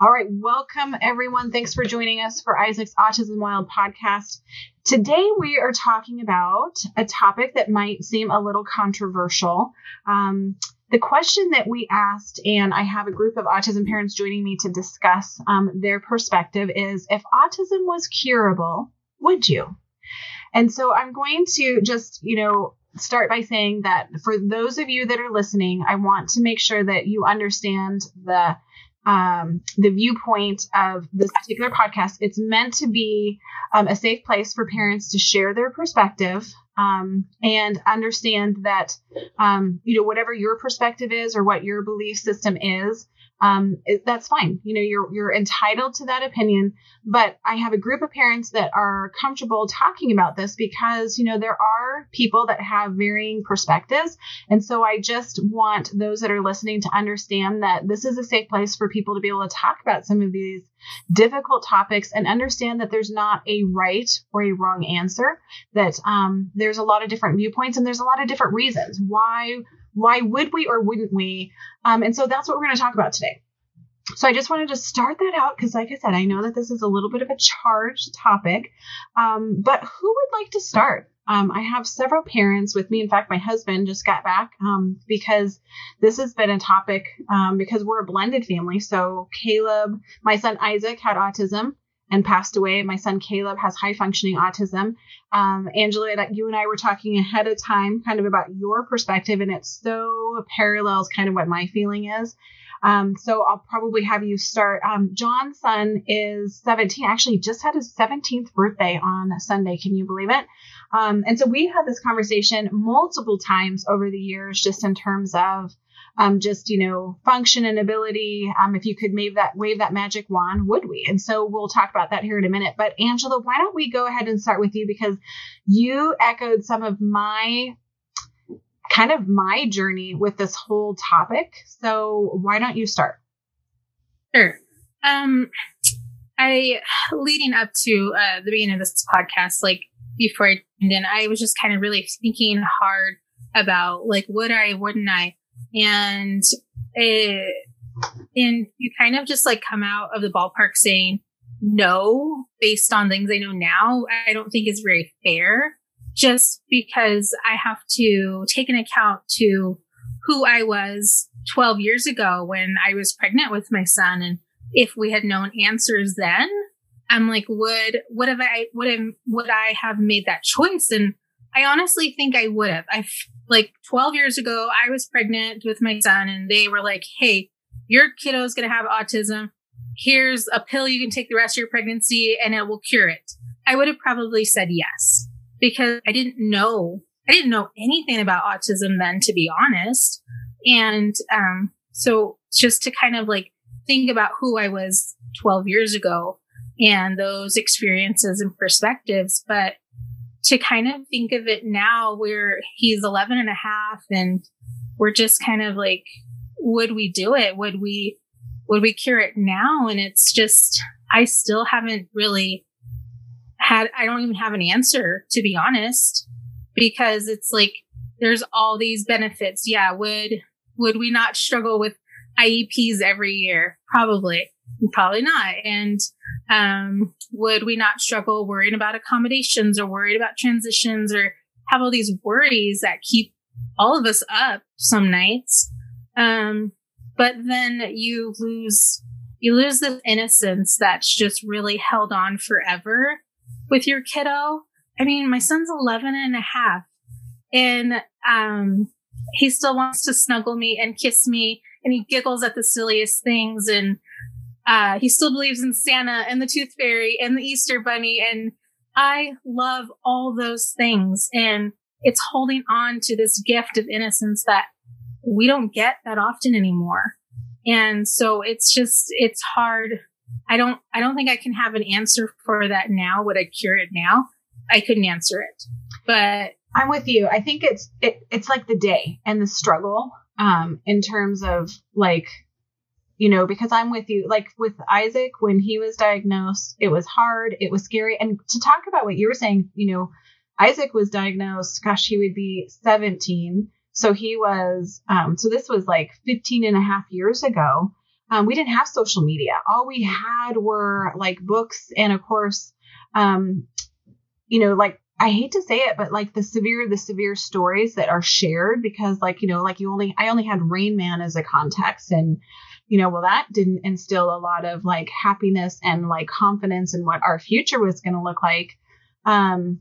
All right, welcome everyone. Thanks for joining us for Isaac's Autism Wild podcast. Today we are talking about a topic that might seem a little controversial. Um, the question that we asked, and I have a group of autism parents joining me to discuss um, their perspective, is if autism was curable, would you? And so I'm going to just, you know, start by saying that for those of you that are listening, I want to make sure that you understand the um, the viewpoint of this particular podcast. It's meant to be um, a safe place for parents to share their perspective um, and understand that, um, you know, whatever your perspective is or what your belief system is, um, that's fine. You know, you're you're entitled to that opinion. But I have a group of parents that are comfortable talking about this because you know there are people that have varying perspectives, and so I just want those that are listening to understand that this is a safe place for people to be able to talk about some of these difficult topics and understand that there's not a right or a wrong answer. That um, there's a lot of different viewpoints and there's a lot of different reasons why why would we or wouldn't we? Um, and so that's what we're going to talk about today. So I just wanted to start that out because, like I said, I know that this is a little bit of a charged topic. Um, but who would like to start? Um, I have several parents with me. In fact, my husband just got back um, because this has been a topic um, because we're a blended family. So Caleb, my son Isaac, had autism and passed away. My son Caleb has high functioning autism. Um, Angela, you and I were talking ahead of time kind of about your perspective, and it so parallels kind of what my feeling is. Um, so I'll probably have you start. Um, John's son is 17, actually just had his 17th birthday on Sunday. Can you believe it? Um, and so we had this conversation multiple times over the years, just in terms of um, just you know function and ability. Um, if you could wave that wave that magic wand, would we? And so we'll talk about that here in a minute. But Angela, why don't we go ahead and start with you because you echoed some of my kind of my journey with this whole topic. So why don't you start? Sure. Um, I leading up to uh, the beginning of this podcast, like before I tuned in, I was just kind of really thinking hard about like would I, wouldn't I, and it, and you kind of just like come out of the ballpark saying no based on things I know now. I don't think is very fair just because I have to take an account to who I was 12 years ago when I was pregnant with my son. And if we had known answers then, I'm like, would, would have I, would have, would I have made that choice? And I honestly think I would have. I like 12 years ago, I was pregnant with my son and they were like, Hey, your kiddo is going to have autism. Here's a pill you can take the rest of your pregnancy and it will cure it. I would have probably said yes because I didn't know, I didn't know anything about autism then, to be honest. And, um, so just to kind of like think about who I was 12 years ago and those experiences and perspectives. But to kind of think of it now where he's 11 and a half and we're just kind of like, would we do it? Would we, would we cure it now? And it's just, I still haven't really had I don't even have an answer to be honest because it's like there's all these benefits. Yeah, would would we not struggle with IEPs every year? Probably. Probably not. And um, would we not struggle worrying about accommodations or worried about transitions or have all these worries that keep all of us up some nights? Um, but then you lose you lose the innocence that's just really held on forever with your kiddo. I mean, my son's 11 and a half and, um, he still wants to snuggle me and kiss me and he giggles at the silliest things and, uh, he still believes in Santa and the Tooth Fairy and the Easter Bunny. And I love all those things. And it's holding on to this gift of innocence that we don't get that often anymore. And so it's just, it's hard. I don't, I don't think I can have an answer for that now. Would I cure it now? I couldn't answer it, but I'm with you. I think it's, it, it's like the day and the struggle, um, in terms of like, you know, because I'm with you. Like with Isaac, when he was diagnosed, it was hard, it was scary. And to talk about what you were saying, you know, Isaac was diagnosed, gosh, he would be 17 so he was, um, so this was like 15 and a half years ago. Um, we didn't have social media. All we had were like books and of course, um, you know, like I hate to say it, but like the severe, the severe stories that are shared because like, you know, like you only, I only had Rain Man as a context and, you know, well, that didn't instill a lot of like happiness and like confidence in what our future was going to look like. Um,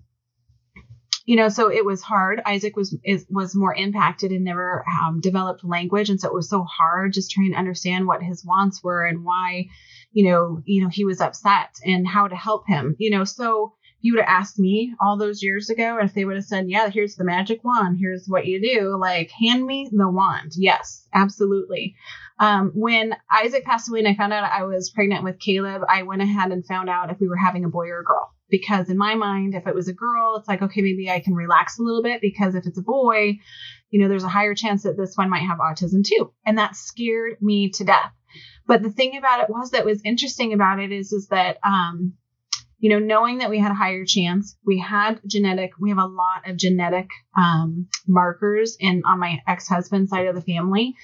you know, so it was hard. Isaac was is, was more impacted and never um, developed language, and so it was so hard just trying to understand what his wants were and why, you know, you know he was upset and how to help him. You know, so you would have asked me all those years ago, if they would have said, "Yeah, here's the magic wand. Here's what you do," like hand me the wand. Yes, absolutely. Um, when Isaac passed away and I found out I was pregnant with Caleb, I went ahead and found out if we were having a boy or a girl because in my mind, if it was a girl, it's like, okay, maybe I can relax a little bit because if it's a boy, you know, there's a higher chance that this one might have autism too. And that scared me to death. But the thing about it was that was interesting about it is, is that, um, you know, knowing that we had a higher chance, we had genetic, we have a lot of genetic um, markers in on my ex-husband's side of the family.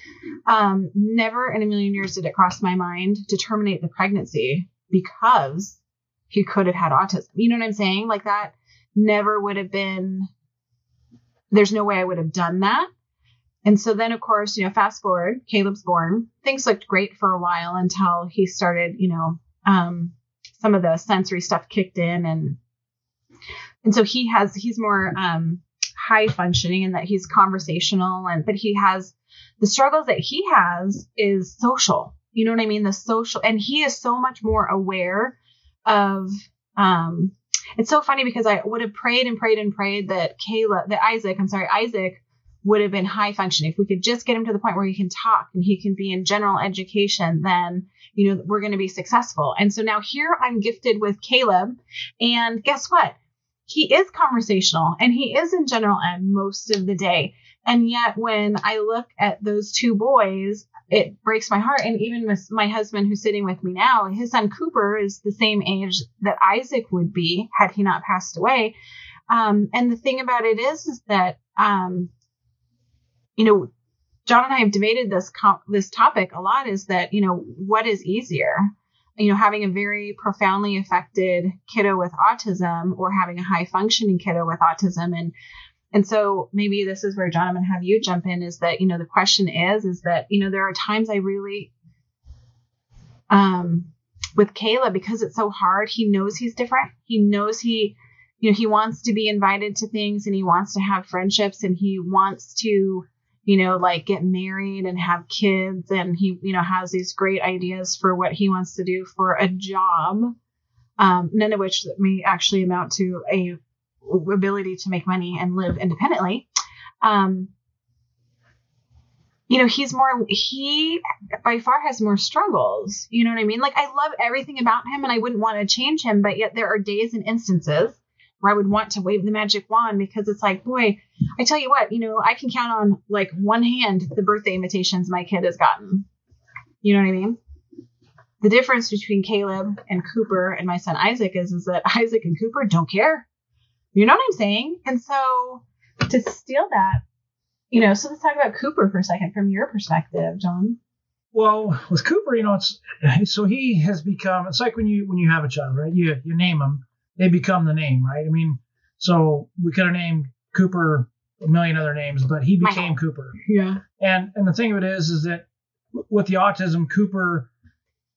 Um, never in a million years did it cross my mind to terminate the pregnancy because he could have had autism. You know what I'm saying? Like that never would have been, there's no way I would have done that. And so then, of course, you know, fast forward, Caleb's born. Things looked great for a while until he started, you know, um, some of the sensory stuff kicked in and and so he has he's more um high functioning in that he's conversational and but he has the struggles that he has is social. You know what i mean? The social and he is so much more aware of um it's so funny because I would have prayed and prayed and prayed that Kayla, that Isaac, I'm sorry, Isaac would have been high functioning. If we could just get him to the point where he can talk and he can be in general education, then, you know, we're going to be successful. And so now here I'm gifted with Caleb. And guess what? He is conversational and he is in general ed most of the day. And yet when I look at those two boys, it breaks my heart. And even with my husband who's sitting with me now, his son Cooper is the same age that Isaac would be had he not passed away. Um, and the thing about it is, is that, um, you know, John and I have debated this com- this topic a lot. Is that you know what is easier, you know, having a very profoundly affected kiddo with autism or having a high functioning kiddo with autism, and and so maybe this is where John, I'm going to have you jump in is that, you know, the question is, is that, you know, there are times I really, um, with Caleb, because it's so hard, he knows he's different. He knows he, you know, he wants to be invited to things and he wants to have friendships and he wants to, you know, like get married and have kids. And he, you know, has these great ideas for what he wants to do for a job. Um, none of which may actually amount to a ability to make money and live independently. Um, you know, he's more, he by far has more struggles. You know what I mean? Like, I love everything about him and I wouldn't want to change him, but yet there are days and instances where I would want to wave the magic wand because it's like, boy, I tell you what, you know, I can count on like one hand the birthday invitations my kid has gotten. You know what I mean? The difference between Caleb and Cooper and my son Isaac is, is that Isaac and Cooper don't care. You know what I'm saying? And so to steal that, you know, so let's talk about Cooper for a second from your perspective, John. Well, with Cooper, you know, it's so he has become. It's like when you when you have a child, right? You you name them, they become the name, right? I mean, so we could have named Cooper a million other names, but he became Cooper. Yeah. And and the thing of it is, is that with the autism, Cooper,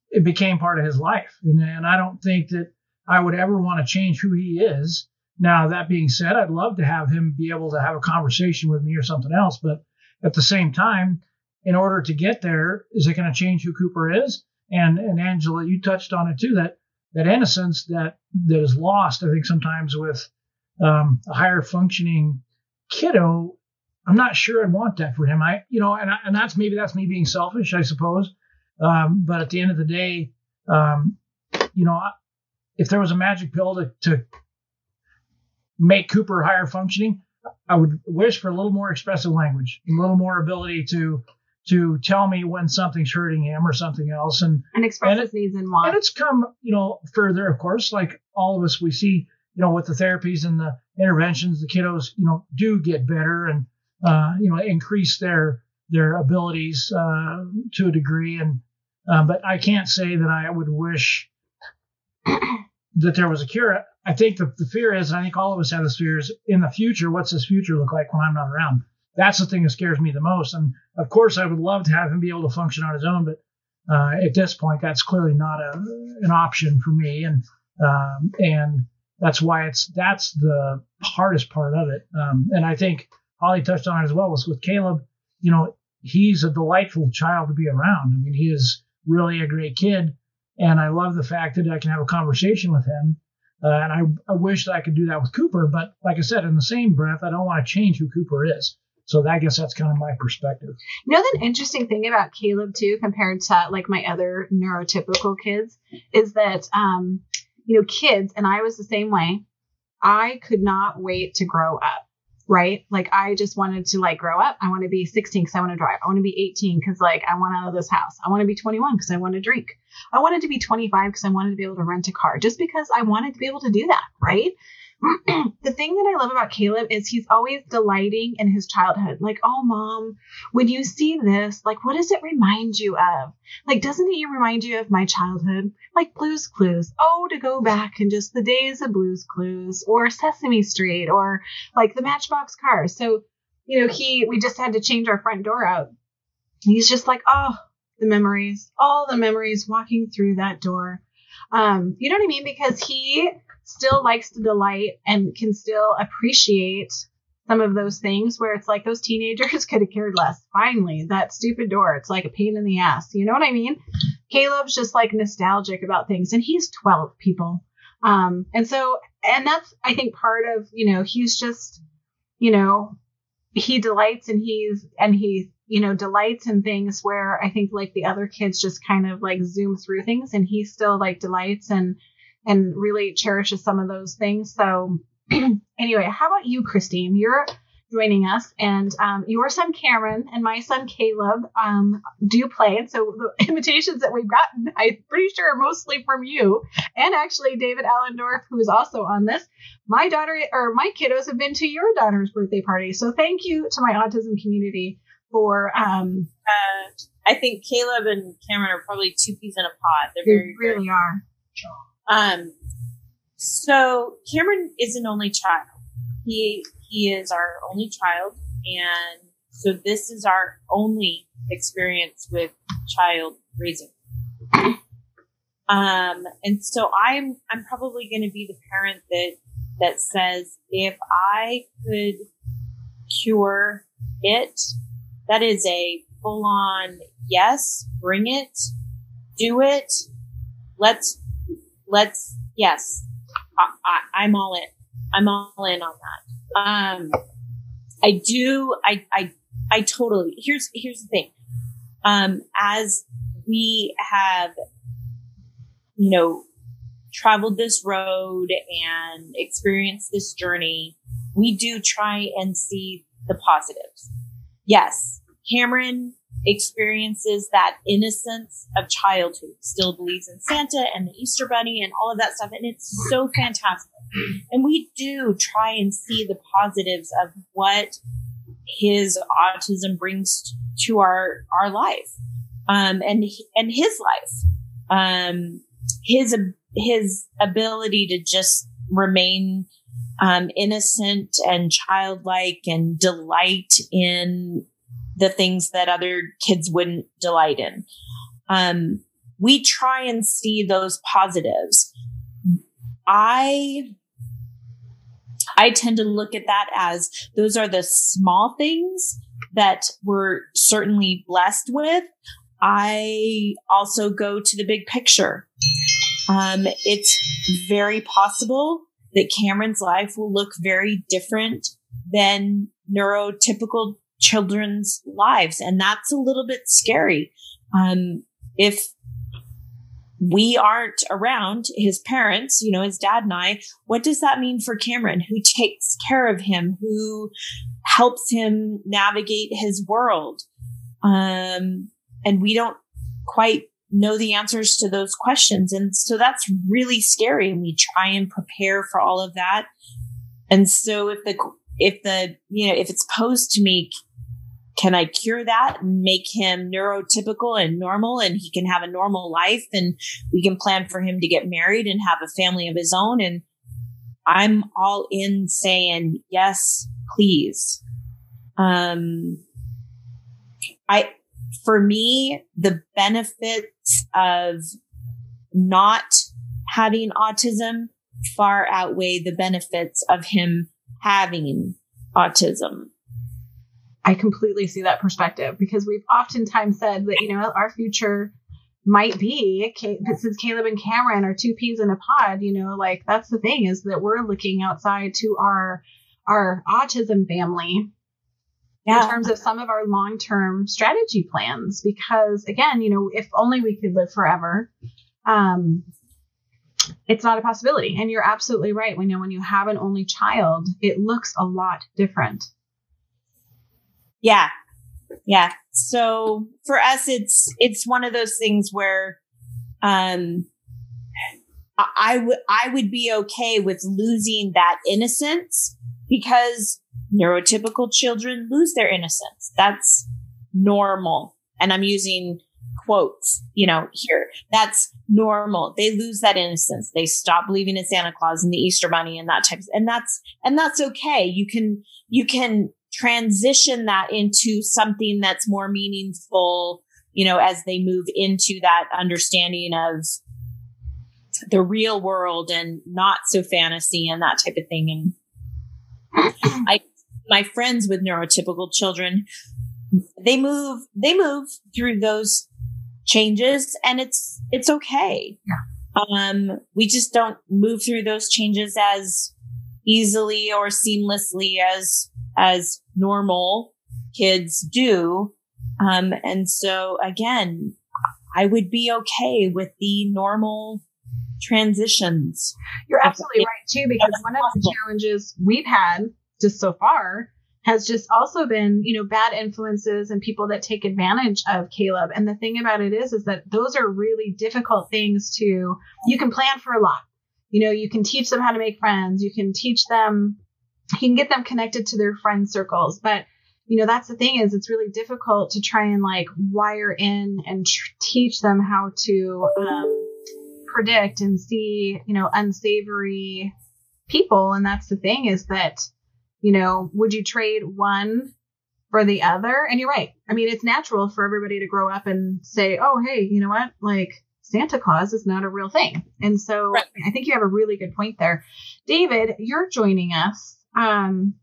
it became part of his life, and, and I don't think that I would ever want to change who he is. Now, that being said, I'd love to have him be able to have a conversation with me or something else. But at the same time, in order to get there, is it going to change who Cooper is? And and Angela, you touched on it too. That that innocence that that is lost, I think sometimes with um, a higher functioning kiddo. I'm not sure I'd want that for him. I, you know, and I, and that's maybe that's me being selfish, I suppose. Um, but at the end of the day, um, you know, if there was a magic pill to, to make Cooper higher functioning, I would wish for a little more expressive language, a little more ability to to tell me when something's hurting him or something else, and and express and his it- needs and wants. and it's come, you know, further, of course, like all of us, we see, you know, with the therapies and the interventions, the kiddos, you know, do get better and, uh, you know, increase their, their abilities, uh, to a degree. And, um, but I can't say that I would wish that there was a cure. I think the, the fear is, and I think all of us have this fear is in the future, what's this future look like when I'm not around? That's the thing that scares me the most. And of course, I would love to have him be able to function on his own, but uh, at this point, that's clearly not a, an option for me, and um, and that's why it's that's the hardest part of it. Um, and I think Holly touched on it as well. Was with Caleb, you know, he's a delightful child to be around. I mean, he is really a great kid, and I love the fact that I can have a conversation with him. Uh, and I, I wish that I could do that with Cooper, but like I said, in the same breath, I don't want to change who Cooper is. So I guess that's kind of my perspective. You know, the interesting thing about Caleb too, compared to like my other neurotypical kids, is that um, you know, kids, and I was the same way. I could not wait to grow up. Right? Like I just wanted to like grow up. I want to be 16 because I want to drive. I want to be 18 because like I want out of this house. I want to be 21 because I want to drink. I wanted to be 25 because I wanted to be able to rent a car just because I wanted to be able to do that. Right? the thing that I love about Caleb is he's always delighting in his childhood. Like, oh, mom, when you see this, like, what does it remind you of? Like, doesn't it remind you of my childhood? Like Blue's Clues. Oh, to go back in just the days of Blue's Clues or Sesame Street or like the Matchbox Cars. So, you know, he, we just had to change our front door out. He's just like, oh, the memories, all the memories walking through that door. Um, you know what I mean? Because he still likes to delight and can still appreciate some of those things where it's like those teenagers could have cared less. Finally, that stupid door, it's like a pain in the ass. You know what I mean? Caleb's just like nostalgic about things and he's 12 people. Um, and so, and that's, I think part of, you know, he's just, you know, he delights and he's, and he, you know, delights in things where I think like the other kids just kind of like zoom through things and he still like delights and, and really cherishes some of those things. So, anyway, how about you, Christine? You're joining us, and um, your son Cameron and my son Caleb um, do play. And so, the invitations that we've gotten, I'm pretty sure, are mostly from you, and actually David Allendorf, who is also on this. My daughter or my kiddos have been to your daughter's birthday party, so thank you to my autism community for. Um, Uh, I think Caleb and Cameron are probably two peas in a pod. They're they very, very really are. Um, so Cameron is an only child. He he is our only child, and so this is our only experience with child raising. Um, and so I'm I'm probably going to be the parent that that says if I could cure it, that is a full on yes, bring it, do it. Let's let's yes. I, i'm all in. I'm all in on that. Um i do i i i totally here's here's the thing. Um as we have you know traveled this road and experienced this journey we do try and see the positives. Yes cameron experiences that innocence of childhood, still believes in Santa and the Easter Bunny and all of that stuff. And it's so fantastic. And we do try and see the positives of what his autism brings to our, our life. Um, and, and his life, um, his, his ability to just remain, um, innocent and childlike and delight in the things that other kids wouldn't delight in. Um, we try and see those positives. I I tend to look at that as those are the small things that we're certainly blessed with. I also go to the big picture. Um, it's very possible that Cameron's life will look very different than neurotypical children's lives. And that's a little bit scary. Um, if we aren't around his parents, you know, his dad and I, what does that mean for Cameron? Who takes care of him? Who helps him navigate his world? Um, and we don't quite know the answers to those questions. And so that's really scary. And we try and prepare for all of that. And so if the, if the, you know, if it's posed to me, can I cure that and make him neurotypical and normal and he can have a normal life and we can plan for him to get married and have a family of his own? And I'm all in saying, yes, please. Um, I, for me, the benefits of not having autism far outweigh the benefits of him having autism. I completely see that perspective because we've oftentimes said that, you know, our future might be since Caleb and Cameron are two peas in a pod, you know, like that's the thing is that we're looking outside to our our autism family yeah. in terms of some of our long-term strategy plans because again, you know, if only we could live forever, um it's not a possibility. And you're absolutely right. We know when you have an only child, it looks a lot different. Yeah. Yeah. So for us, it's, it's one of those things where, um, I would, I would be okay with losing that innocence because neurotypical children lose their innocence. That's normal. And I'm using quotes, you know, here. That's normal. They lose that innocence. They stop believing in Santa Claus and the Easter Bunny and that type of, and that's, and that's okay. You can, you can transition that into something that's more meaningful, you know, as they move into that understanding of the real world and not so fantasy and that type of thing. And I, my friends with neurotypical children, they move, they move through those changes and it's, it's okay. Yeah. Um, we just don't move through those changes as easily or seamlessly as as normal kids do. Um, and so again, I would be okay with the normal transitions. You're absolutely right too, because one of the challenges we've had just so far has just also been, you know, bad influences and people that take advantage of Caleb. And the thing about it is, is that those are really difficult things to, you can plan for a lot. You know, you can teach them how to make friends. You can teach them he can get them connected to their friend circles. But you know that's the thing is it's really difficult to try and like wire in and tr- teach them how to um, predict and see you know unsavory people. And that's the thing is that you know would you trade one for the other? And you're right. I mean it's natural for everybody to grow up and say oh hey you know what? Like santa claus is not a real thing. And so right. i think you have a really good point there. David you're joining us um,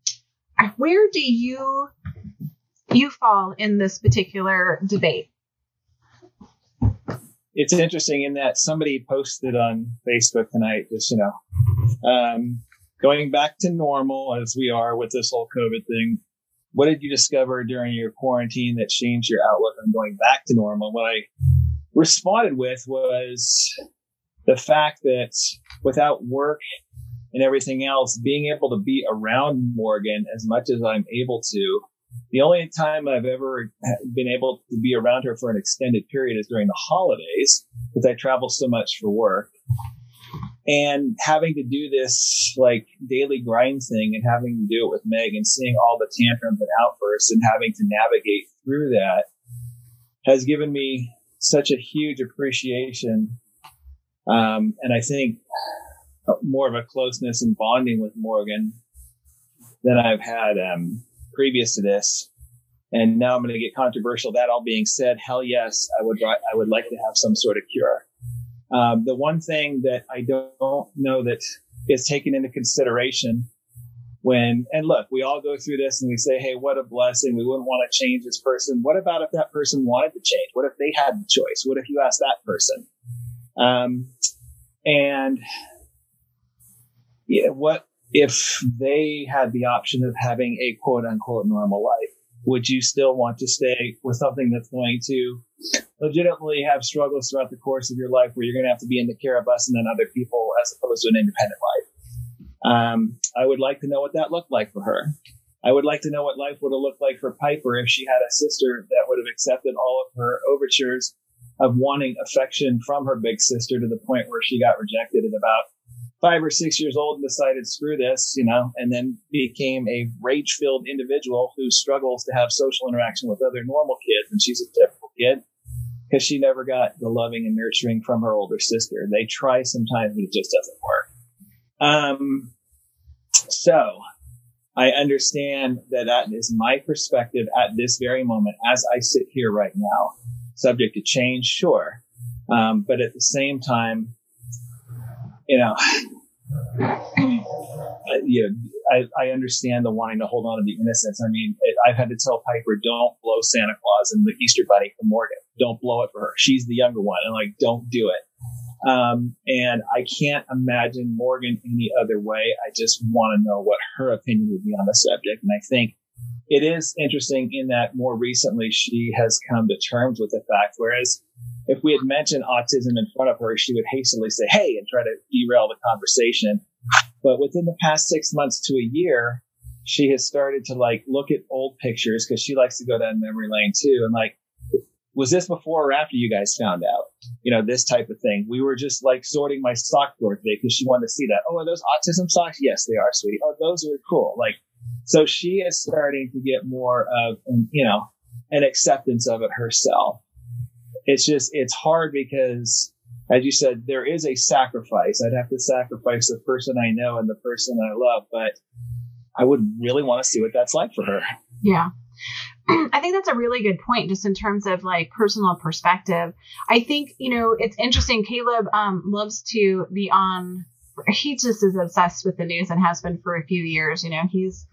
where do you you fall in this particular debate? It's interesting in that somebody posted on Facebook tonight, just you know, um, going back to normal as we are with this whole COVID thing. What did you discover during your quarantine that changed your outlook on going back to normal? What I responded with was the fact that without work and everything else, being able to be around Morgan as much as I'm able to. The only time I've ever been able to be around her for an extended period is during the holidays because I travel so much for work. And having to do this like daily grind thing and having to do it with Meg and seeing all the tantrums and outbursts and having to navigate through that has given me such a huge appreciation. Um, and I think more of a closeness and bonding with Morgan than I've had um, previous to this. And now I'm going to get controversial. That all being said, hell yes, I would I would like to have some sort of cure. Um, the one thing that I don't know that is taken into consideration when and look, we all go through this and we say, "Hey, what a blessing! We wouldn't want to change this person." What about if that person wanted to change? What if they had the choice? What if you asked that person? Um, and yeah, what if they had the option of having a quote unquote normal life? Would you still want to stay with something that's going to legitimately have struggles throughout the course of your life where you're going to have to be in the care of us and then other people as opposed to an independent life. Um, I would like to know what that looked like for her. I would like to know what life would have looked like for Piper if she had a sister that would have accepted all of her overtures of wanting affection from her big sister to the point where she got rejected at about five or six years old and decided, screw this, you know, and then became a rage filled individual who struggles to have social interaction with other normal kids. And she's a typical kid because she never got the loving and nurturing from her older sister. They try sometimes, but it just doesn't work. Um, so I understand that that is my perspective at this very moment as I sit here right now. Subject to change, sure. Um, but at the same time, you know, you know, I, I understand the wanting to hold on to the innocence. I mean, it, I've had to tell Piper, don't blow Santa Claus and the Easter Bunny for Morgan. Don't blow it for her. She's the younger one, and like, don't do it. Um, and I can't imagine Morgan any other way. I just want to know what her opinion would be on the subject. And I think it is interesting in that more recently she has come to terms with the fact, whereas if we had mentioned autism in front of her, she would hastily say, Hey, and try to derail the conversation. But within the past six months to a year, she has started to like look at old pictures because she likes to go down memory lane too. And like, was this before or after you guys found out? You know, this type of thing. We were just like sorting my sock drawer today because she wanted to see that. Oh, are those autism socks? Yes, they are, sweetie. Oh, those are cool. Like, so she is starting to get more of, you know, an acceptance of it herself. It's just, it's hard because, as you said, there is a sacrifice. I'd have to sacrifice the person I know and the person I love, but I would really want to see what that's like for her. Yeah. I think that's a really good point, just in terms of like personal perspective. I think you know it's interesting. Caleb um, loves to be on. He just is obsessed with the news and has been for a few years. You know, he's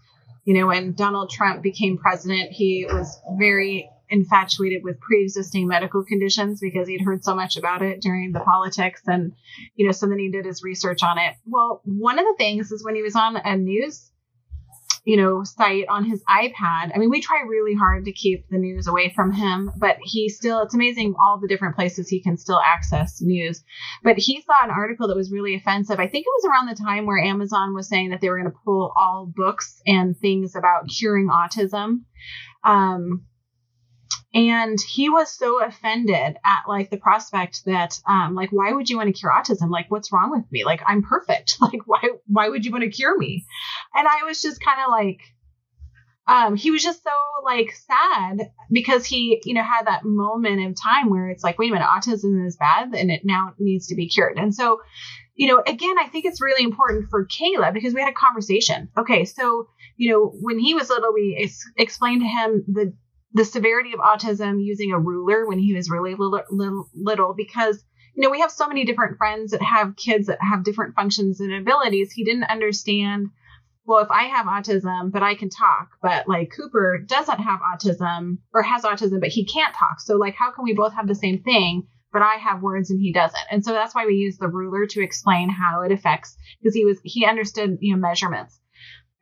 you know when Donald Trump became president, he was very infatuated with pre-existing medical conditions because he'd heard so much about it during the politics and you know so then he did his research on it well one of the things is when he was on a news you know, site on his iPad. I mean, we try really hard to keep the news away from him, but he still, it's amazing all the different places he can still access news. But he saw an article that was really offensive. I think it was around the time where Amazon was saying that they were going to pull all books and things about curing autism. Um, and he was so offended at like the prospect that um like why would you want to cure autism? Like what's wrong with me? Like i'm perfect. Like why why would you want to cure me? And i was just kind of like um he was just so like sad because he you know had that moment of time where it's like wait a minute autism is bad and it now needs to be cured. And so you know again i think it's really important for caleb because we had a conversation. Okay so you know when he was little we ex- explained to him the the severity of autism using a ruler when he was really little, little, little because you know we have so many different friends that have kids that have different functions and abilities. He didn't understand well if i have autism but i can talk but like cooper doesn't have autism or has autism but he can't talk. So like how can we both have the same thing but i have words and he doesn't? And so that's why we use the ruler to explain how it affects because he was he understood you know measurements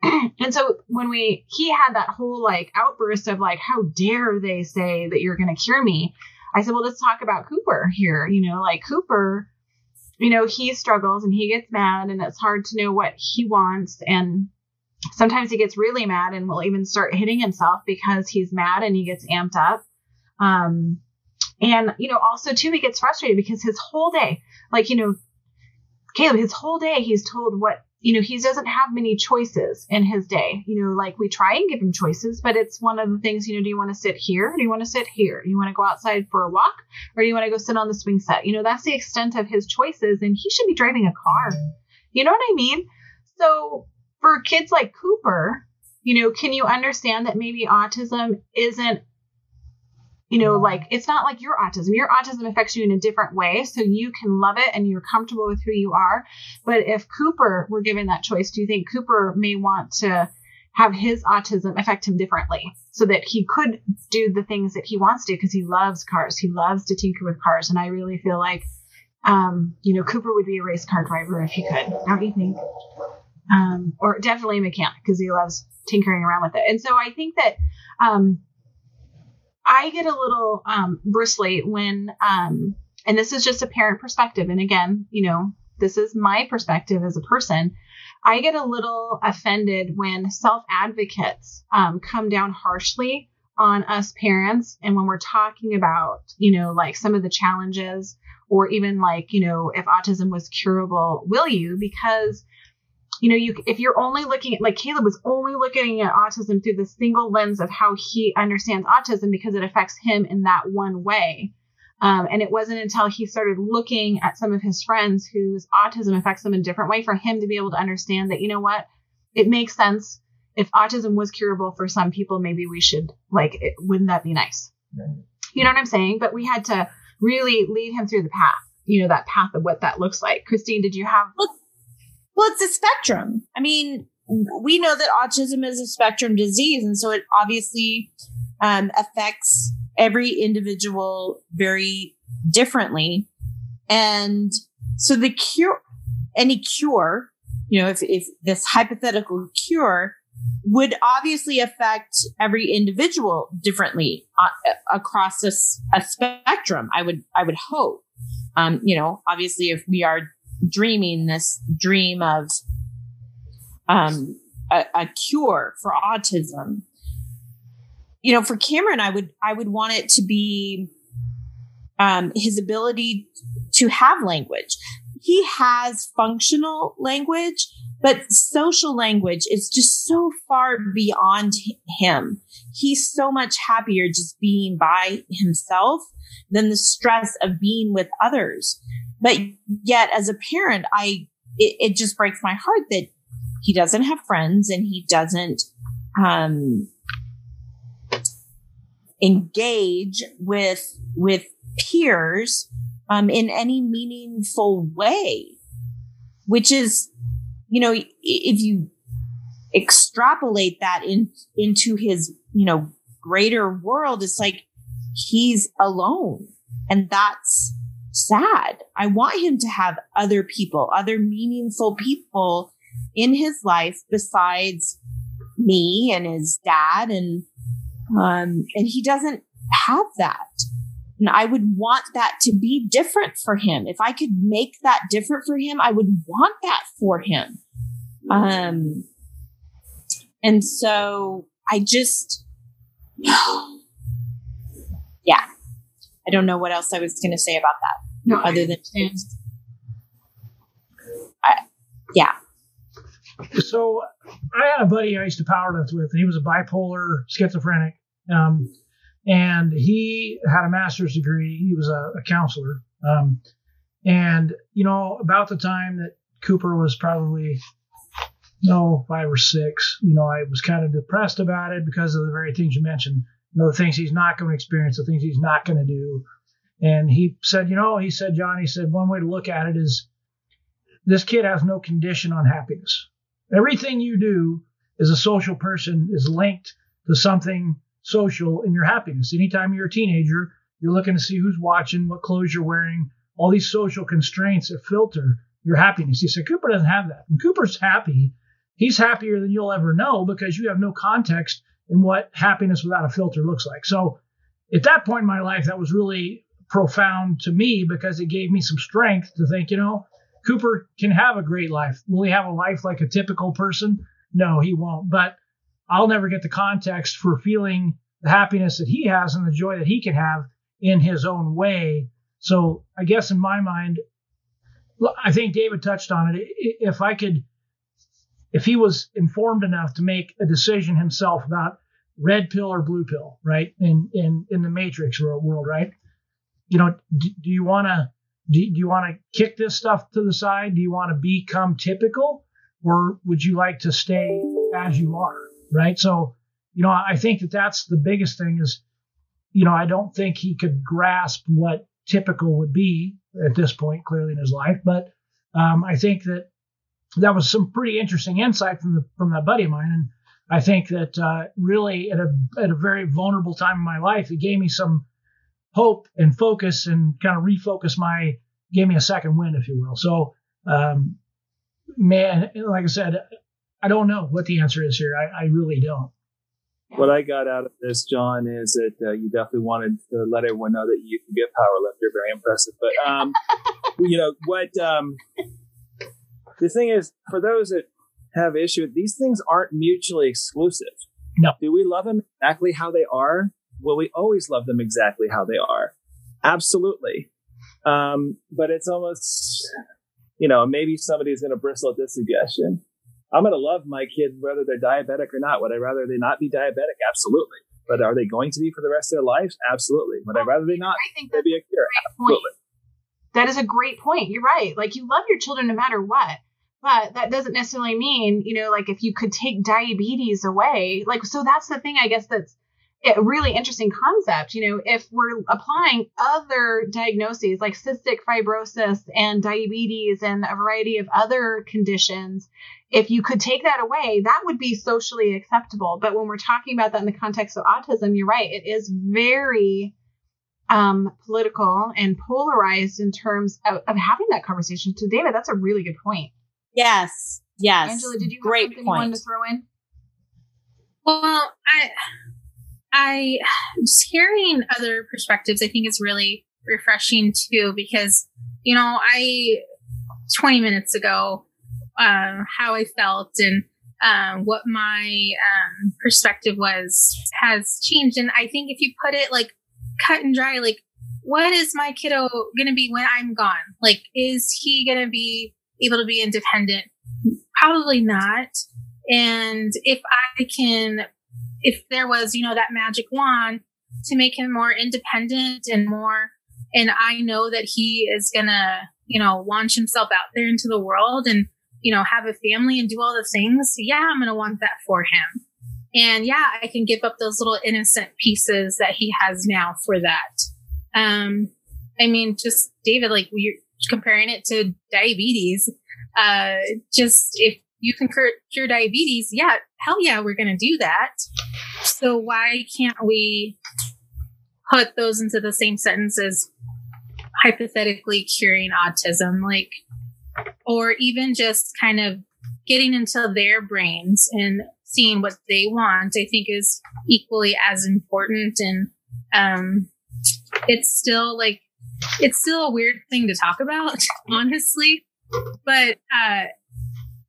and so when we he had that whole like outburst of like how dare they say that you're going to cure me? I said well let's talk about cooper here you know like cooper you know he struggles and he gets mad and it's hard to know what he wants and sometimes he gets really mad and will even start hitting himself because he's mad and he gets amped up. Um and you know also too he gets frustrated because his whole day like you know caleb his whole day he's told what you know, he doesn't have many choices in his day. You know, like we try and give him choices, but it's one of the things, you know, do you want to sit here? do you want to sit here? Do you want to go outside for a walk? Or do you want to go sit on the swing set? You know, that's the extent of his choices, and he should be driving a car. You know what I mean? So for kids like Cooper, you know, can you understand that maybe autism isn't you know, like it's not like your autism. Your autism affects you in a different way, so you can love it and you're comfortable with who you are. But if Cooper were given that choice, do you think Cooper may want to have his autism affect him differently so that he could do the things that he wants to because he loves cars. He loves to tinker with cars. And I really feel like, um, you know, Cooper would be a race car driver if he could. Don't you think? Um, or definitely a mechanic because he loves tinkering around with it. And so I think that, um, I get a little um, bristly when, um, and this is just a parent perspective. And again, you know, this is my perspective as a person. I get a little offended when self advocates um, come down harshly on us parents. And when we're talking about, you know, like some of the challenges or even like, you know, if autism was curable, will you? Because you know, you if you're only looking at like Caleb was only looking at autism through the single lens of how he understands autism because it affects him in that one way. Um, and it wasn't until he started looking at some of his friends whose autism affects them in a different way for him to be able to understand that, you know what, it makes sense. If autism was curable for some people, maybe we should, like, it, wouldn't that be nice? You know what I'm saying? But we had to really lead him through the path, you know, that path of what that looks like. Christine, did you have? Well, well it's a spectrum. I mean, we know that autism is a spectrum disease, and so it obviously um, affects every individual very differently. And so the cure, any cure, you know, if, if this hypothetical cure would obviously affect every individual differently uh, across a, a, spectrum. I would, I would hope, um, you know, obviously if we are dreaming this dream of, um, a, a cure for autism, you know, for Cameron, I would I would want it to be um, his ability to have language. He has functional language, but social language is just so far beyond him. He's so much happier just being by himself than the stress of being with others. But yet, as a parent, I it, it just breaks my heart that he doesn't have friends and he doesn't um, engage with with peers um, in any meaningful way, which is, you know, if you extrapolate that in into his, you know, greater world, it's like he's alone, and that's sad. I want him to have other people, other meaningful people in his life besides me and his dad and um, and he doesn't have that. And I would want that to be different for him. If I could make that different for him, I would want that for him. Um, and so I just, yeah, I don't know what else I was going to say about that. No, other than, I, yeah. So I had a buddy I used to powerlift with, and he was a bipolar schizophrenic. Um, and he had a master's degree. He was a, a counselor. Um, and, you know, about the time that Cooper was probably, no, five or six, you know, I was kind of depressed about it because of the very things you mentioned. You know, the things he's not going to experience, the things he's not going to do. And he said, you know, he said, John, he said, one way to look at it is this kid has no condition on happiness. Everything you do as a social person is linked to something social in your happiness. Anytime you're a teenager, you're looking to see who's watching, what clothes you're wearing, all these social constraints that filter your happiness. You say Cooper doesn't have that. When Cooper's happy, he's happier than you'll ever know because you have no context in what happiness without a filter looks like. So at that point in my life, that was really profound to me because it gave me some strength to think, you know, Cooper can have a great life. Will he have a life like a typical person? No, he won't. But I'll never get the context for feeling the happiness that he has and the joy that he can have in his own way. So I guess in my mind, I think David touched on it. If I could, if he was informed enough to make a decision himself about red pill or blue pill, right? In in in the Matrix world, right? You know, do, do you want to do, do you want to kick this stuff to the side? Do you want to become typical, or would you like to stay as you are? right? So, you know, I think that that's the biggest thing is, you know, I don't think he could grasp what typical would be at this point, clearly in his life. But um, I think that that was some pretty interesting insight from the from that buddy of mine, and I think that uh, really at a at a very vulnerable time in my life, it gave me some hope and focus and kind of refocus my gave me a second wind, if you will. So, um, man, like I said, I don't know what the answer is here. I, I really don't. what I got out of this, John, is that uh, you definitely wanted to let everyone know that you can get power lifter. Very impressive. But um, you know what? Um, the thing is, for those that have issue, these things aren't mutually exclusive. No. Do we love them exactly how they are? Will we always love them exactly how they are? Absolutely. Um, but it's almost, you know, maybe somebody's going to bristle at this suggestion. I'm going to love my kid whether they're diabetic or not. Would I rather they not be diabetic? Absolutely. But are they going to be for the rest of their lives? Absolutely. Would I rather they not? I think that's be a cure? a great point. Absolutely. That is a great point. You're right. Like you love your children no matter what. But that doesn't necessarily mean, you know, like if you could take diabetes away, like, so that's the thing, I guess, that's a really interesting concept. You know, if we're applying other diagnoses like cystic fibrosis and diabetes and a variety of other conditions, if you could take that away, that would be socially acceptable. But when we're talking about that in the context of autism, you're right, it is very um, political and polarized in terms of, of having that conversation. So, David, that's a really good point. Yes. Yes. Angela, did you have Great something you wanted to throw in? Well, I, I just hearing other perspectives, I think is really refreshing too, because you know, I 20 minutes ago, uh, how I felt and um, what my um, perspective was has changed, and I think if you put it like cut and dry, like what is my kiddo going to be when I'm gone? Like, is he going to be able to be independent? Probably not. And if I can, if there was, you know, that magic wand to make him more independent and more, and I know that he is gonna, you know, launch himself out there into the world and, you know, have a family and do all the things, yeah, I'm gonna want that for him. And yeah, I can give up those little innocent pieces that he has now for that. Um, I mean, just David, like we're comparing it to diabetes. Uh, just if you can cure, cure diabetes, yeah, hell yeah, we're going to do that. So why can't we put those into the same sentence as hypothetically curing autism? Like, or even just kind of getting into their brains and seeing what they want, I think is equally as important. And, um, it's still like, it's still a weird thing to talk about, honestly. But, uh,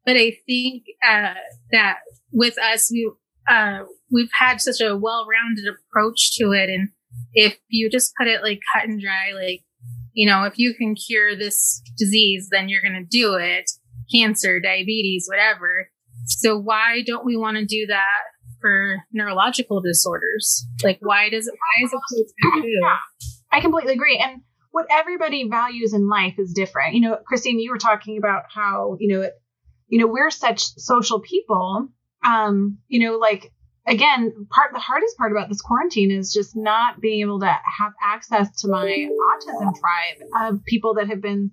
but I think uh, that with us, we uh, we've had such a well-rounded approach to it, and if you just put it like cut and dry, like you know, if you can cure this disease, then you're going to do it. Cancer, diabetes, whatever. So why don't we want to do that for neurological disorders? Like, why does it? Why is it taboo? I completely agree. And what everybody values in life is different. You know, Christine, you were talking about how, you know, it, you know, we're such social people. Um, you know, like again, part the hardest part about this quarantine is just not being able to have access to my autism tribe of people that have been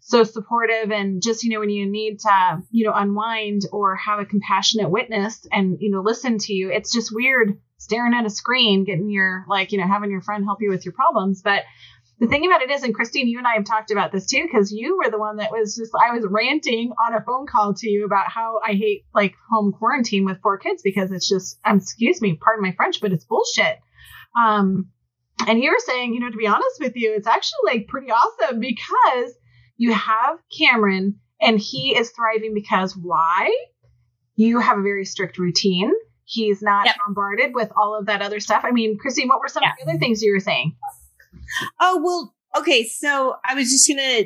so supportive and just you know when you need to you know unwind or have a compassionate witness and you know listen to you it's just weird staring at a screen getting your like you know having your friend help you with your problems. But the thing about it is, and Christine, you and I have talked about this too, because you were the one that was just, I was ranting on a phone call to you about how I hate like home quarantine with four kids because it's just, um, excuse me, pardon my French, but it's bullshit. Um, and you were saying, you know, to be honest with you, it's actually like pretty awesome because you have Cameron and he is thriving because why? You have a very strict routine. He's not Yep. bombarded with all of that other stuff. I mean, Christine, what were some of the other things you were saying? Oh well, okay. So I was just gonna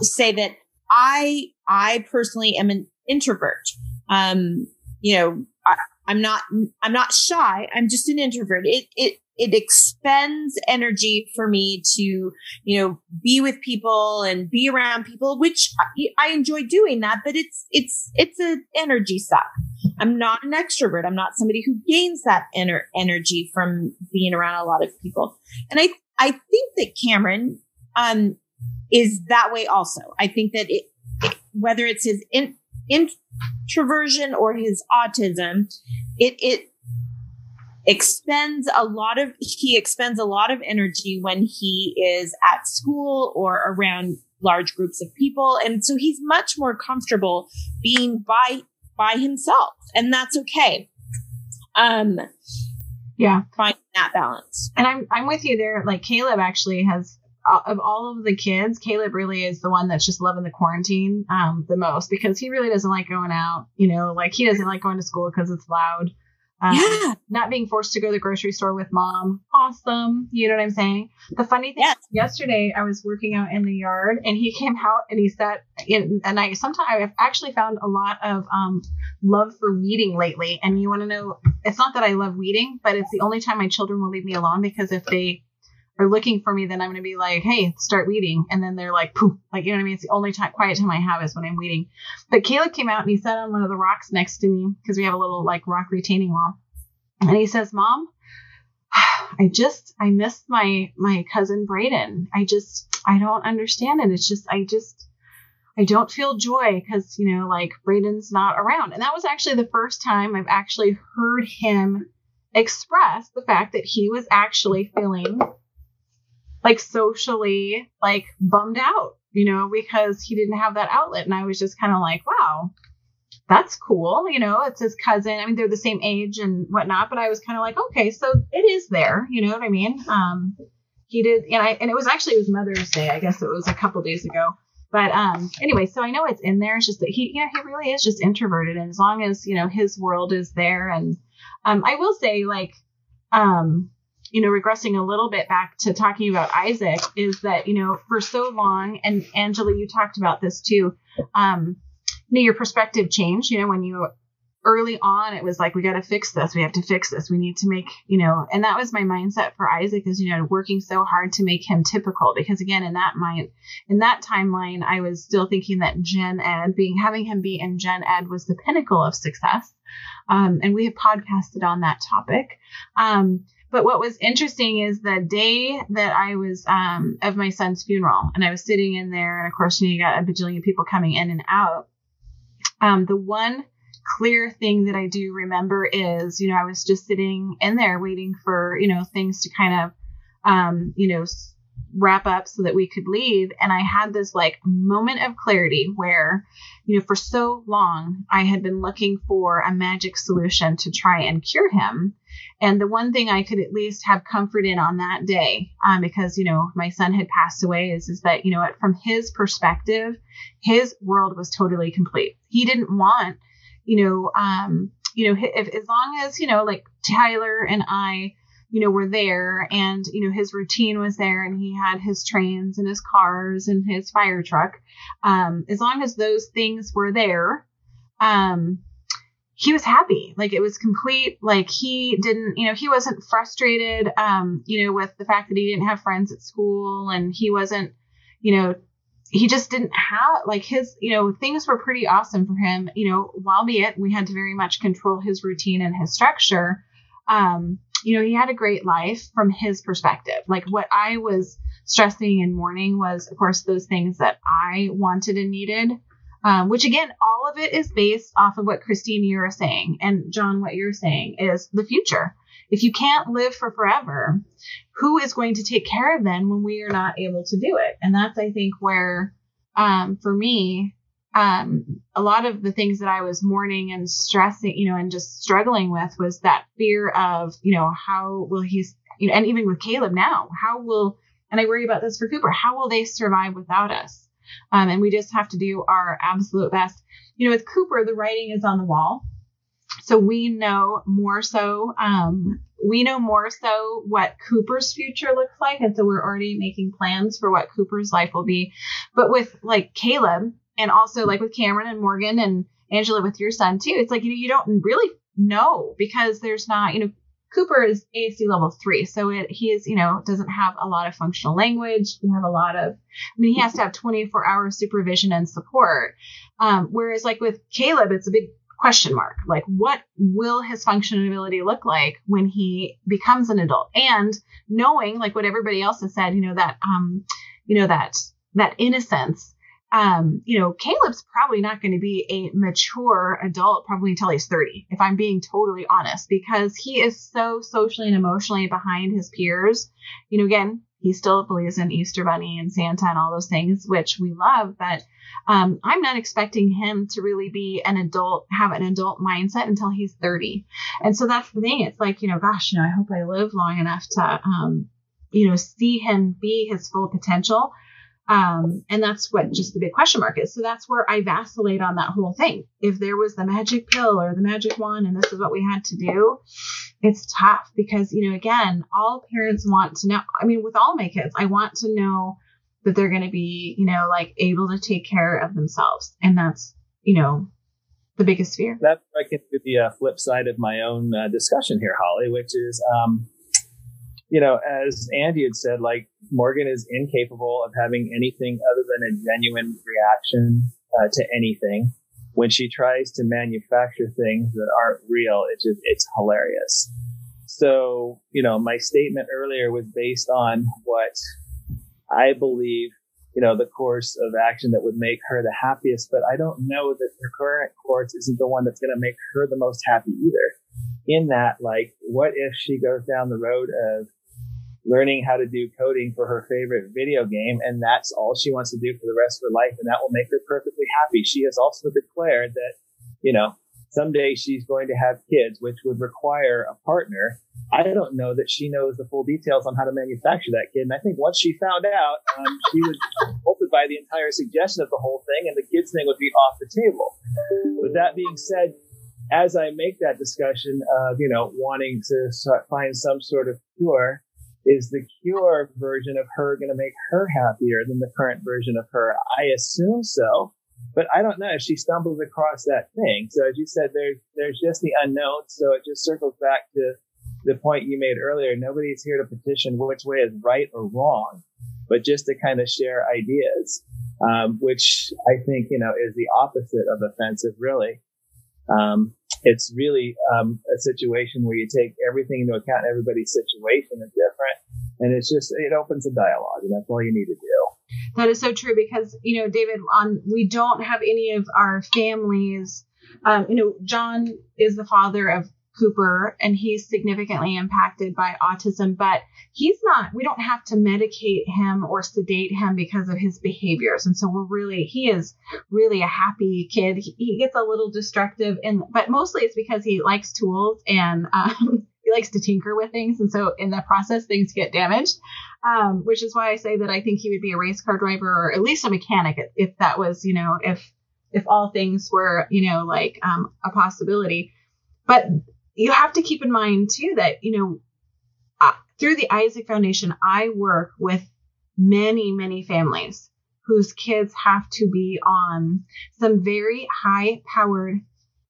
say that I I personally am an introvert. Um, you know, I, I'm not I'm not shy. I'm just an introvert. It it it expends energy for me to you know be with people and be around people, which I, I enjoy doing that. But it's it's it's an energy suck. I'm not an extrovert. I'm not somebody who gains that ener- energy from being around a lot of people. And I I think that Cameron um, is that way also. I think that it, it- whether it's his in, introversion or his autism, it it expends a lot of he expends a lot of energy when he is at school or around large groups of people and so he's much more comfortable being by by himself and that's okay Um, Yeah. find that balance. And I'm I'm with you there. Like Caleb actually has uh, of all of the kids, Caleb really is the one that's just loving the quarantine um, the most because he really doesn't like going out. You know, like he doesn't like going to school because it's loud. Um, Yeah. Not being forced to go to the grocery store with mom, awesome. You know what I'm saying? The funny thing, Yes. yesterday I was working out in the yard and he came out and he sat in, and I sometimes I've actually found a lot of um, love for weeding lately. And you want to know, it's not that I love weeding, but it's the only time my children will leave me alone because if they are looking for me, then I'm going to be like, hey, start weeding. And then they're like, poof. Like, you know what I mean? It's the only time, quiet time I have is when I'm weeding. But Caleb came out and he sat on one of the rocks next to me because we have a little like rock retaining wall. And he says, Mom, I just, I miss my, my cousin Braden. I just, I don't understand it. It's just, I just, I don't feel joy because, you know, like Braden's not around. And that was actually the first time I've actually heard him express the fact that he was actually feeling like socially like bummed out, you know, because he didn't have that outlet. And I was just kind of like, wow, that's cool. You know, it's his cousin. I mean, they're the same age and whatnot, but I was kind of like, okay, so it is there. You know what I mean? Um, he did, and I, and it was actually it was Mother's Day. I guess it was a couple days ago. But um, anyway, so I know it's in there. It's just that he, yeah, he really is just introverted, and as long as you know his world is there, and um, I will say like, um, you know, regressing a little bit back to talking about Isaac is that you know for so long, and Angela, you talked about this too. Um, you know, your perspective changed. You know, when you early on, it was like we got to fix this. We have to fix this. We need to make you know, and that was my mindset for Isaac is you know working so hard to make him typical because again in that mind in that timeline, I was still thinking that Gen Ed being having him be in Gen Ed was the pinnacle of success. Um, and we have podcasted on that topic. Um, but what was interesting is the day that I was um, of my son's funeral, and I was sitting in there, and of course, you, know, you got a bajillion people coming in and out. Um, the one clear thing that I do remember is, you know, I was just sitting in there waiting for, you know, things to kind of, um, you know, wrap up so that we could leave. And I had this like moment of clarity where, you know, for so long I had been looking for a magic solution to try and cure him. And the one thing I could at least have comfort in on that day, um, because, you know, my son had passed away, is, is that, you know, from his perspective, his world was totally complete. He didn't want, you know, um, you know, if, as long as, you know, like Tyler and I, you know, were there and, you know, his routine was there and he had his trains and his cars and his fire truck. Um, as long as those things were there, um, he was happy. Like it was complete. Like he didn't, you know, he wasn't frustrated, um, you know, with the fact that he didn't have friends at school and he wasn't, you know, he just didn't have like his, you know, things were pretty awesome for him, you know, albeit we had to very much control his routine and his structure. Um, you know, he had a great life from his perspective. Like what I was stressing and mourning was, of course, those things that I wanted and needed. Um, which again, all of it is based off of what Christine you are saying, and John, what you're saying is the future. If you can't live for forever, who is going to take care of them when we are not able to do it? And that's, I think, where, um, for me, um, a lot of the things that I was mourning and stressing, you know, and just struggling with was that fear of, you know, how will he, you know, and even with Caleb now, how will, and I worry about this for Cooper, how will they survive without us? Um, and we just have to do our absolute best. You know, with Cooper, the writing is on the wall. So we know more so, um, we know more so what Cooper's future looks like. And so we're already making plans for what Cooper's life will be. But with like Caleb and also like with Cameron and Morgan and Angela with your son too, it's like, you know, you don't really know because there's not, you know, Cooper is ASC level three. So it, he is, you know, doesn't have a lot of functional language. We have a lot of, I mean, he has to have 24 hour supervision and support. Um, whereas like with Caleb, it's a big question mark. Like what will his functionality look like when he becomes an adult? And knowing like what everybody else has said, you know, that, um, you know, that, that innocence um, you know, Caleb's probably not going to be a mature adult probably until he's 30, if I'm being totally honest, because he is so socially and emotionally behind his peers. You know, again, he still believes in Easter Bunny and Santa and all those things, which we love. But um, I'm not expecting him to really be an adult, have an adult mindset until he's 30. And so that's the thing. It's like, you know, gosh, you know, I hope I live long enough to, um, you know, see him be his full potential. Um, and that's what just the big question mark is. So that's where I vacillate on that whole thing. If there was the magic pill or the magic wand and this is what we had to do, it's tough because, you know, again, all parents want to know. I mean, with all my kids, I want to know that they're going to be, you know, like able to take care of themselves. And that's, you know, the biggest fear. That's I can do the uh, flip side of my own uh, discussion here, Holly, which is, um, you know, as Andy had said, like Morgan is incapable of having anything other than a genuine reaction uh, to anything. When she tries to manufacture things that aren't real, it's just, it's hilarious. So, you know, my statement earlier was based on what I believe, you know, the course of action that would make her the happiest, but I don't know that her current course isn't the one that's going to make her the most happy either. In that, like, what if she goes down the road of learning how to do coding for her favorite video game, and that's all she wants to do for the rest of her life, and that will make her perfectly happy. She has also declared that, you know, someday she's going to have kids, which would require a partner. I don't know that she knows the full details on how to manufacture that kid. And I think once she found out, um, she would be by the entire suggestion of the whole thing, and the kids thing would be off the table. With that being said, as I make that discussion of, you know, wanting to find some sort of cure, is the cure version of her going to make her happier than the current version of her? I assume so, but I don't know if she stumbles across that thing. So as you said, there's there's just the unknown. So it just circles back to the point you made earlier. Nobody's here to petition which way is right or wrong, but just to kind of share ideas, um, which I think you know is the opposite of offensive, really. Um, it's really um, a situation where you take everything into account. Everybody's situation is different, and it's just it opens a dialogue, and that's all you need to do. That is so true because you know, David, on we don't have any of our families. Um, you know, John is the father of Cooper and he's significantly impacted by autism, but he's not, we don't have to medicate him or sedate him because of his behaviors. And so we're really, he is really a happy kid. He, he gets a little destructive and, but mostly it's because he likes tools and, um, he likes to tinker with things. And so in the process, things get damaged. Um, which is why I say that I think he would be a race car driver or at least a mechanic if that was, you know, if, if all things were, you know, like, um, a possibility. But you have to keep in mind too that you know uh, through the Isaac Foundation, I work with many many families whose kids have to be on some very high powered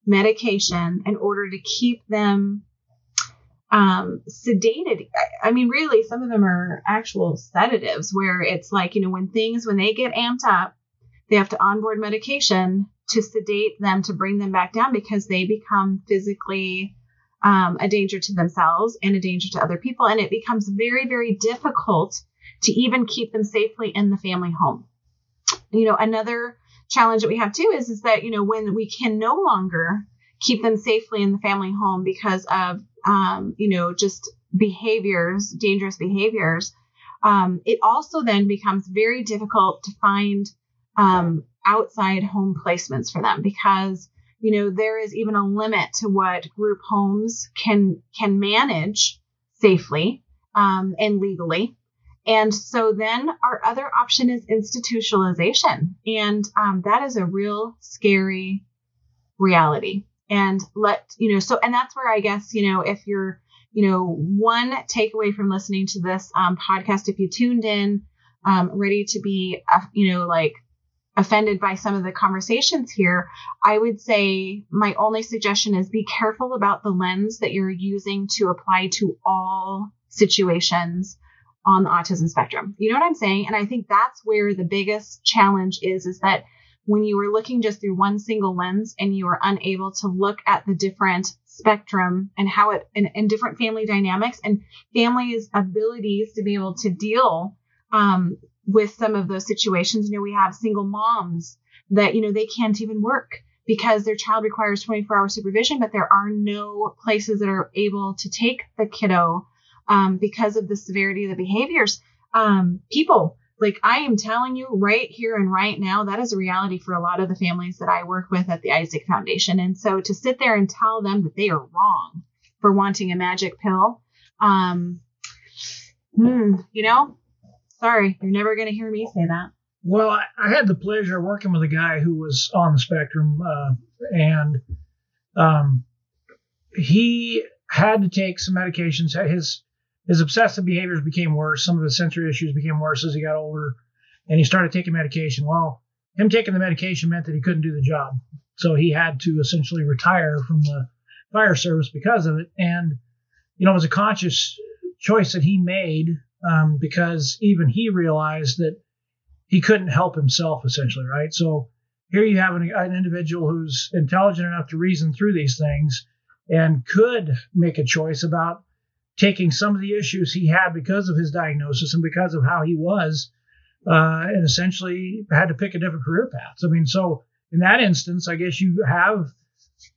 medication in order to keep them um, sedated. I mean, really, some of them are actual sedatives where it's like, you know, when things, when they get amped up, they have to onboard medication to sedate them to bring them back down because they become physically um, a danger to themselves and a danger to other people. And it becomes very, very difficult to even keep them safely in the family home. You know, another challenge that we have too is, is that, you know, when we can no longer keep them safely in the family home because of, um, you know, just behaviors, dangerous behaviors, um, it also then becomes very difficult to find um, outside home placements for them because you know, there is even a limit to what group homes can can manage safely um, and legally. And so then our other option is institutionalization, and um, that is a real scary reality. And let you know, so and that's where I guess you know if you're you know one takeaway from listening to this um, podcast, if you tuned in, um, ready to be uh, you know like offended by some of the conversations here, I would say my only suggestion is be careful about the lens that you're using to apply to all situations on the autism spectrum. You know what I'm saying? And I think that's where the biggest challenge is is that when you are looking just through one single lens and you are unable to look at the different spectrum and how it and, and different family dynamics and families' abilities to be able to deal um, with some of those situations. You know, we have single moms that, you know, they can't even work because their child requires 24 hour supervision, but there are no places that are able to take the kiddo um, because of the severity of the behaviors. um, people like I am telling you right here and right now, that is a reality for a lot of the families that I work with at the Isaac Foundation. And so to sit there and tell them that they are wrong for wanting a magic pill, um, hmm, you know, sorry, you're never going to hear me say that. Well, I, I, had the pleasure of working with a guy who was on the spectrum, uh, and um, he had to take some medications. His his obsessive behaviors became worse. Some of his sensory issues became worse as he got older, and he started taking medication. Well, him taking the medication meant that he couldn't do the job, so he had to essentially retire from the fire service because of it. And you know, it was a conscious choice that he made um, because even he realized that he couldn't help himself, essentially, right? So here you have an, an individual who's intelligent enough to reason through these things and could make a choice about taking some of the issues he had because of his diagnosis and because of how he was, uh, and essentially had to pick a different career path. I mean, so in that instance, I guess you have,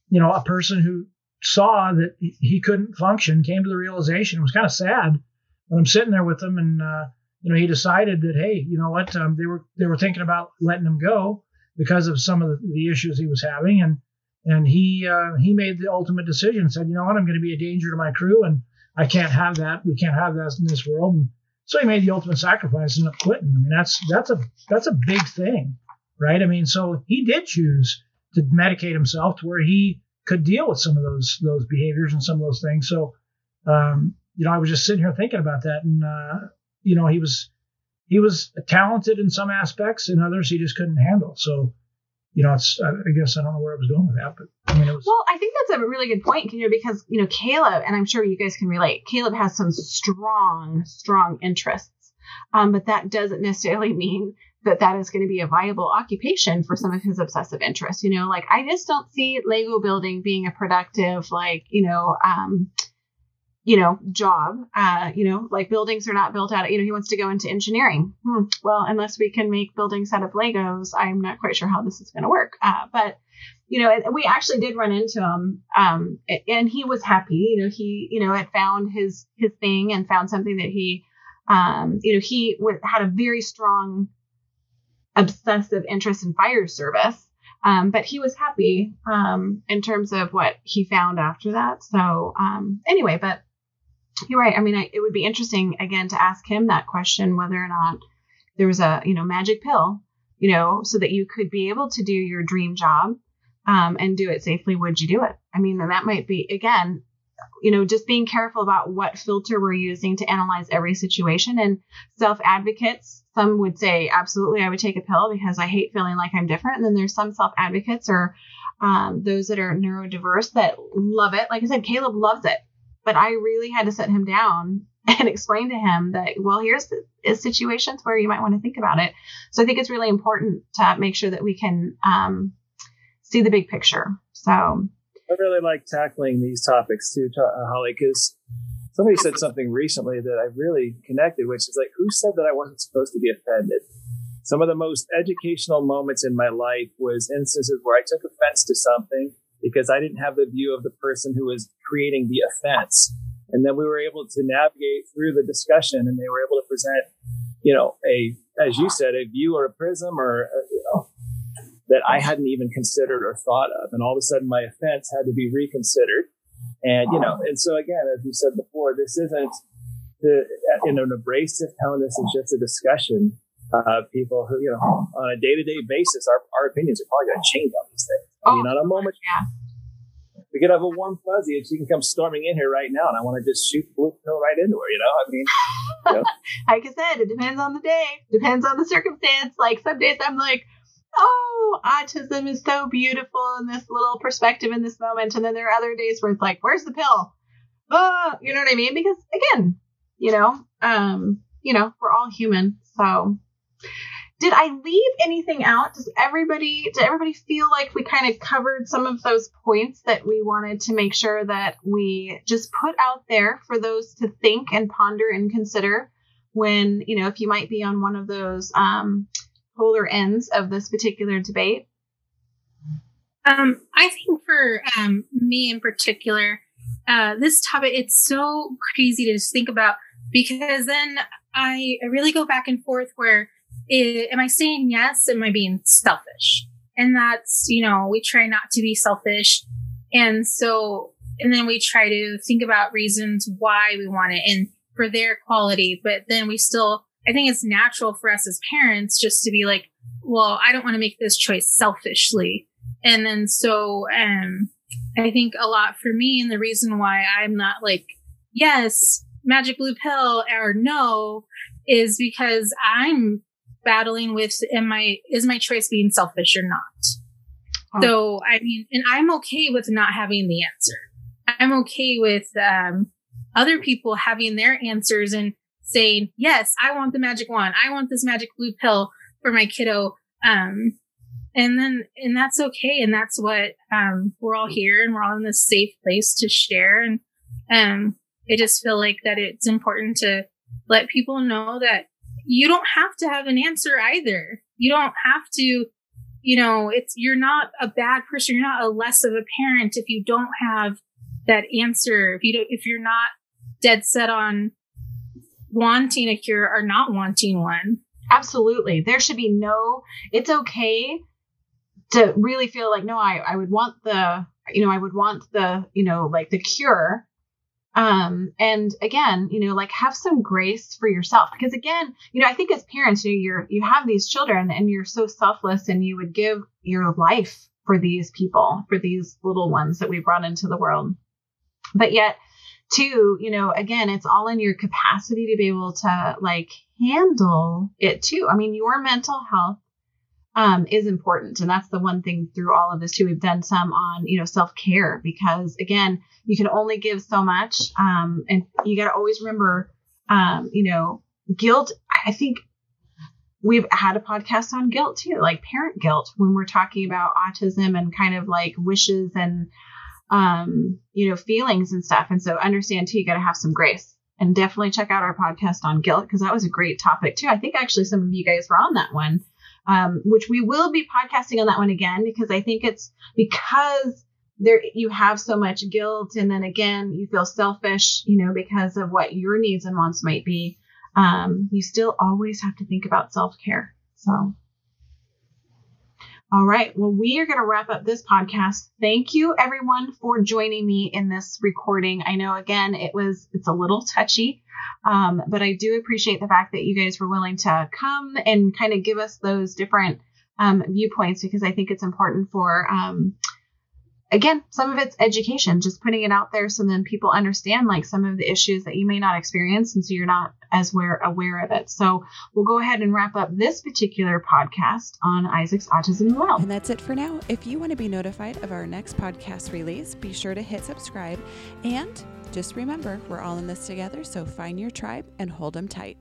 you know, a person who saw that he couldn't function, came to the realization. Was kind of sad when I'm sitting there with him, and uh, you know, he decided that, hey, you know what, um, they were they were thinking about letting him go because of some of the, the issues he was having, and and he uh, he made the ultimate decision, said, you know what, I'm going to be a danger to my crew, and I can't have that. We can't have that in this world. And so he made the ultimate sacrifice and up quitting. I mean, that's that's a that's a big thing, right? I mean, so he did choose to medicate himself to where he could deal with some of those those behaviors and some of those things. So, um, you know, I was just sitting here thinking about that, and uh, you know, he was he was talented in some aspects, and others he just couldn't handle. So, you know, it's I guess I don't know where I was going with that, but I mean, it was. Well, I think that's a really good point, you know, because you know Caleb, and I'm sure you guys can relate. Caleb has some strong, strong interests, um, but that doesn't necessarily mean that that is going to be a viable occupation for some of his obsessive interests. You know, like I just don't see Lego building being a productive, like you know, um, you know, job. Uh, you know, like buildings are not built out. Of, You know, he wants to go into engineering. Hmm. Well, unless we can make buildings out of Legos, I'm not quite sure how this is going to work. Uh, but you know, we actually did run into him, um, and he was happy. You know, he you know had found his his thing and found something that he, um, you know, he w- had a very strong obsessive interest in fire service. Um, but he was happy um, in terms of what he found after that. So um, anyway, but you're right. I mean, I, it would be interesting again to ask him that question whether or not there was a you know magic pill, you know, so that you could be able to do your dream job um, and do it safely. Would you do it? I mean, and that might be again, you know, just being careful about what filter we're using to analyze every situation. And self advocates, some would say absolutely, I would take a pill because I hate feeling like I'm different. And then there's some self advocates or um, those that are neurodiverse that love it. Like I said, Caleb loves it but I really had to sit him down and explain to him that, well, here's the situations where you might want to think about it. So I think it's really important to make sure that we can um, see the big picture. So I really like tackling these topics too, uh, Holly, because somebody said something recently that I really connected, which is like, who said that I wasn't supposed to be offended? Some of the most educational moments in my life was instances where I took offense to something because I didn't have the view of the person who was creating the offense. And then we were able to navigate through the discussion and they were able to present, you know, a, as you said, a view or a prism or, uh, you know, that I hadn't even considered or thought of. And all of a sudden my offense had to be reconsidered. And, you know, and so again, as you said before, this isn't the, in an abrasive tone. This is just a discussion. Uh, people who, you know, on a day to day basis, our, our opinions are probably going to change on these things. I mean, on a moment, yeah. we could have a warm fuzzy and she can come storming in here right now and I want to just shoot blue pill right into her, you know? I mean, you know. like I said, it depends on the day, depends on the circumstance. Like some days I'm like, oh, autism is so beautiful in this little perspective in this moment. And then there are other days where it's like, where's the pill? Oh, you know what I mean? Because again, you know, um, you know, we're all human. So did I leave anything out? Does everybody did everybody feel like we kind of covered some of those points that we wanted to make sure that we just put out there for those to think and ponder and consider when, you know, if you might be on one of those um, polar ends of this particular debate? Um, I think for um, me in particular, uh, this topic, it's so crazy to just think about because then I, I really go back and forth where am I saying yes? Am I being selfish? And that's, you know, we try not to be selfish. And so, and then we try to think about reasons why we want it and for their quality. But then we still, I think it's natural for us as parents just to be like, well, I don't want to make this choice selfishly. And then so, um, I think a lot for me and the reason why I'm not like, yes, magic blue pill or no is because I'm battling with am I is my choice being selfish or not? Oh. So I mean, and I'm okay with not having the answer. I'm okay with um, other people having their answers and saying, "Yes, I want the magic wand. I want this magic blue pill for my kiddo." Um, and then, and that's okay. And that's what um, we're all here, and we're all in this safe place to share. And um, I just feel like that it's important to let people know that you don't have to have an answer either. You don't have to, you know, it's, you're not a bad person. You're not a less of a parent if you don't have that answer. If you don't, if you're not dead set on wanting a cure or not wanting one. Absolutely. There should be no, it's okay to really feel like, no, I, I would want the, you know, I would want the, you know, like the cure um, and again, you know, like have some grace for yourself because again, you know, I think as parents, you know, you're you have these children and you're so selfless and you would give your life for these people, for these little ones that we brought into the world. But yet, too, you know, again, it's all in your capacity to be able to like handle it too. I mean, your mental health um, is important. And that's the one thing through all of this too. We've done some on, you know, self care because again, you can only give so much. Um, and you got to always remember, um, you know, guilt. I think we've had a podcast on guilt too, like parent guilt when we're talking about autism and kind of like wishes and, um, you know, feelings and stuff. And so understand too, you got to have some grace and definitely check out our podcast on guilt because that was a great topic too. I think actually some of you guys were on that one um, which we will be podcasting on that one again because I think it's because there you have so much guilt and then again you feel selfish, you know, because of what your needs and wants might be. Um, you still always have to think about self care. So all right. Well, we are going to wrap up this podcast. Thank you everyone for joining me in this recording. I know again, it was, it's a little touchy, um, but I do appreciate the fact that you guys were willing to come and kind of give us those different um, viewpoints because I think it's important for, um, again, some of it's education, just putting it out there so then people understand like some of the issues that you may not experience and so you're not as aware, aware of it. So we'll go ahead and wrap up this particular podcast on Isaac's Autism Well. And that's it for now. If you want to be notified of our next podcast release, be sure to hit subscribe and just remember, we're all in this together, so find your tribe and hold them tight.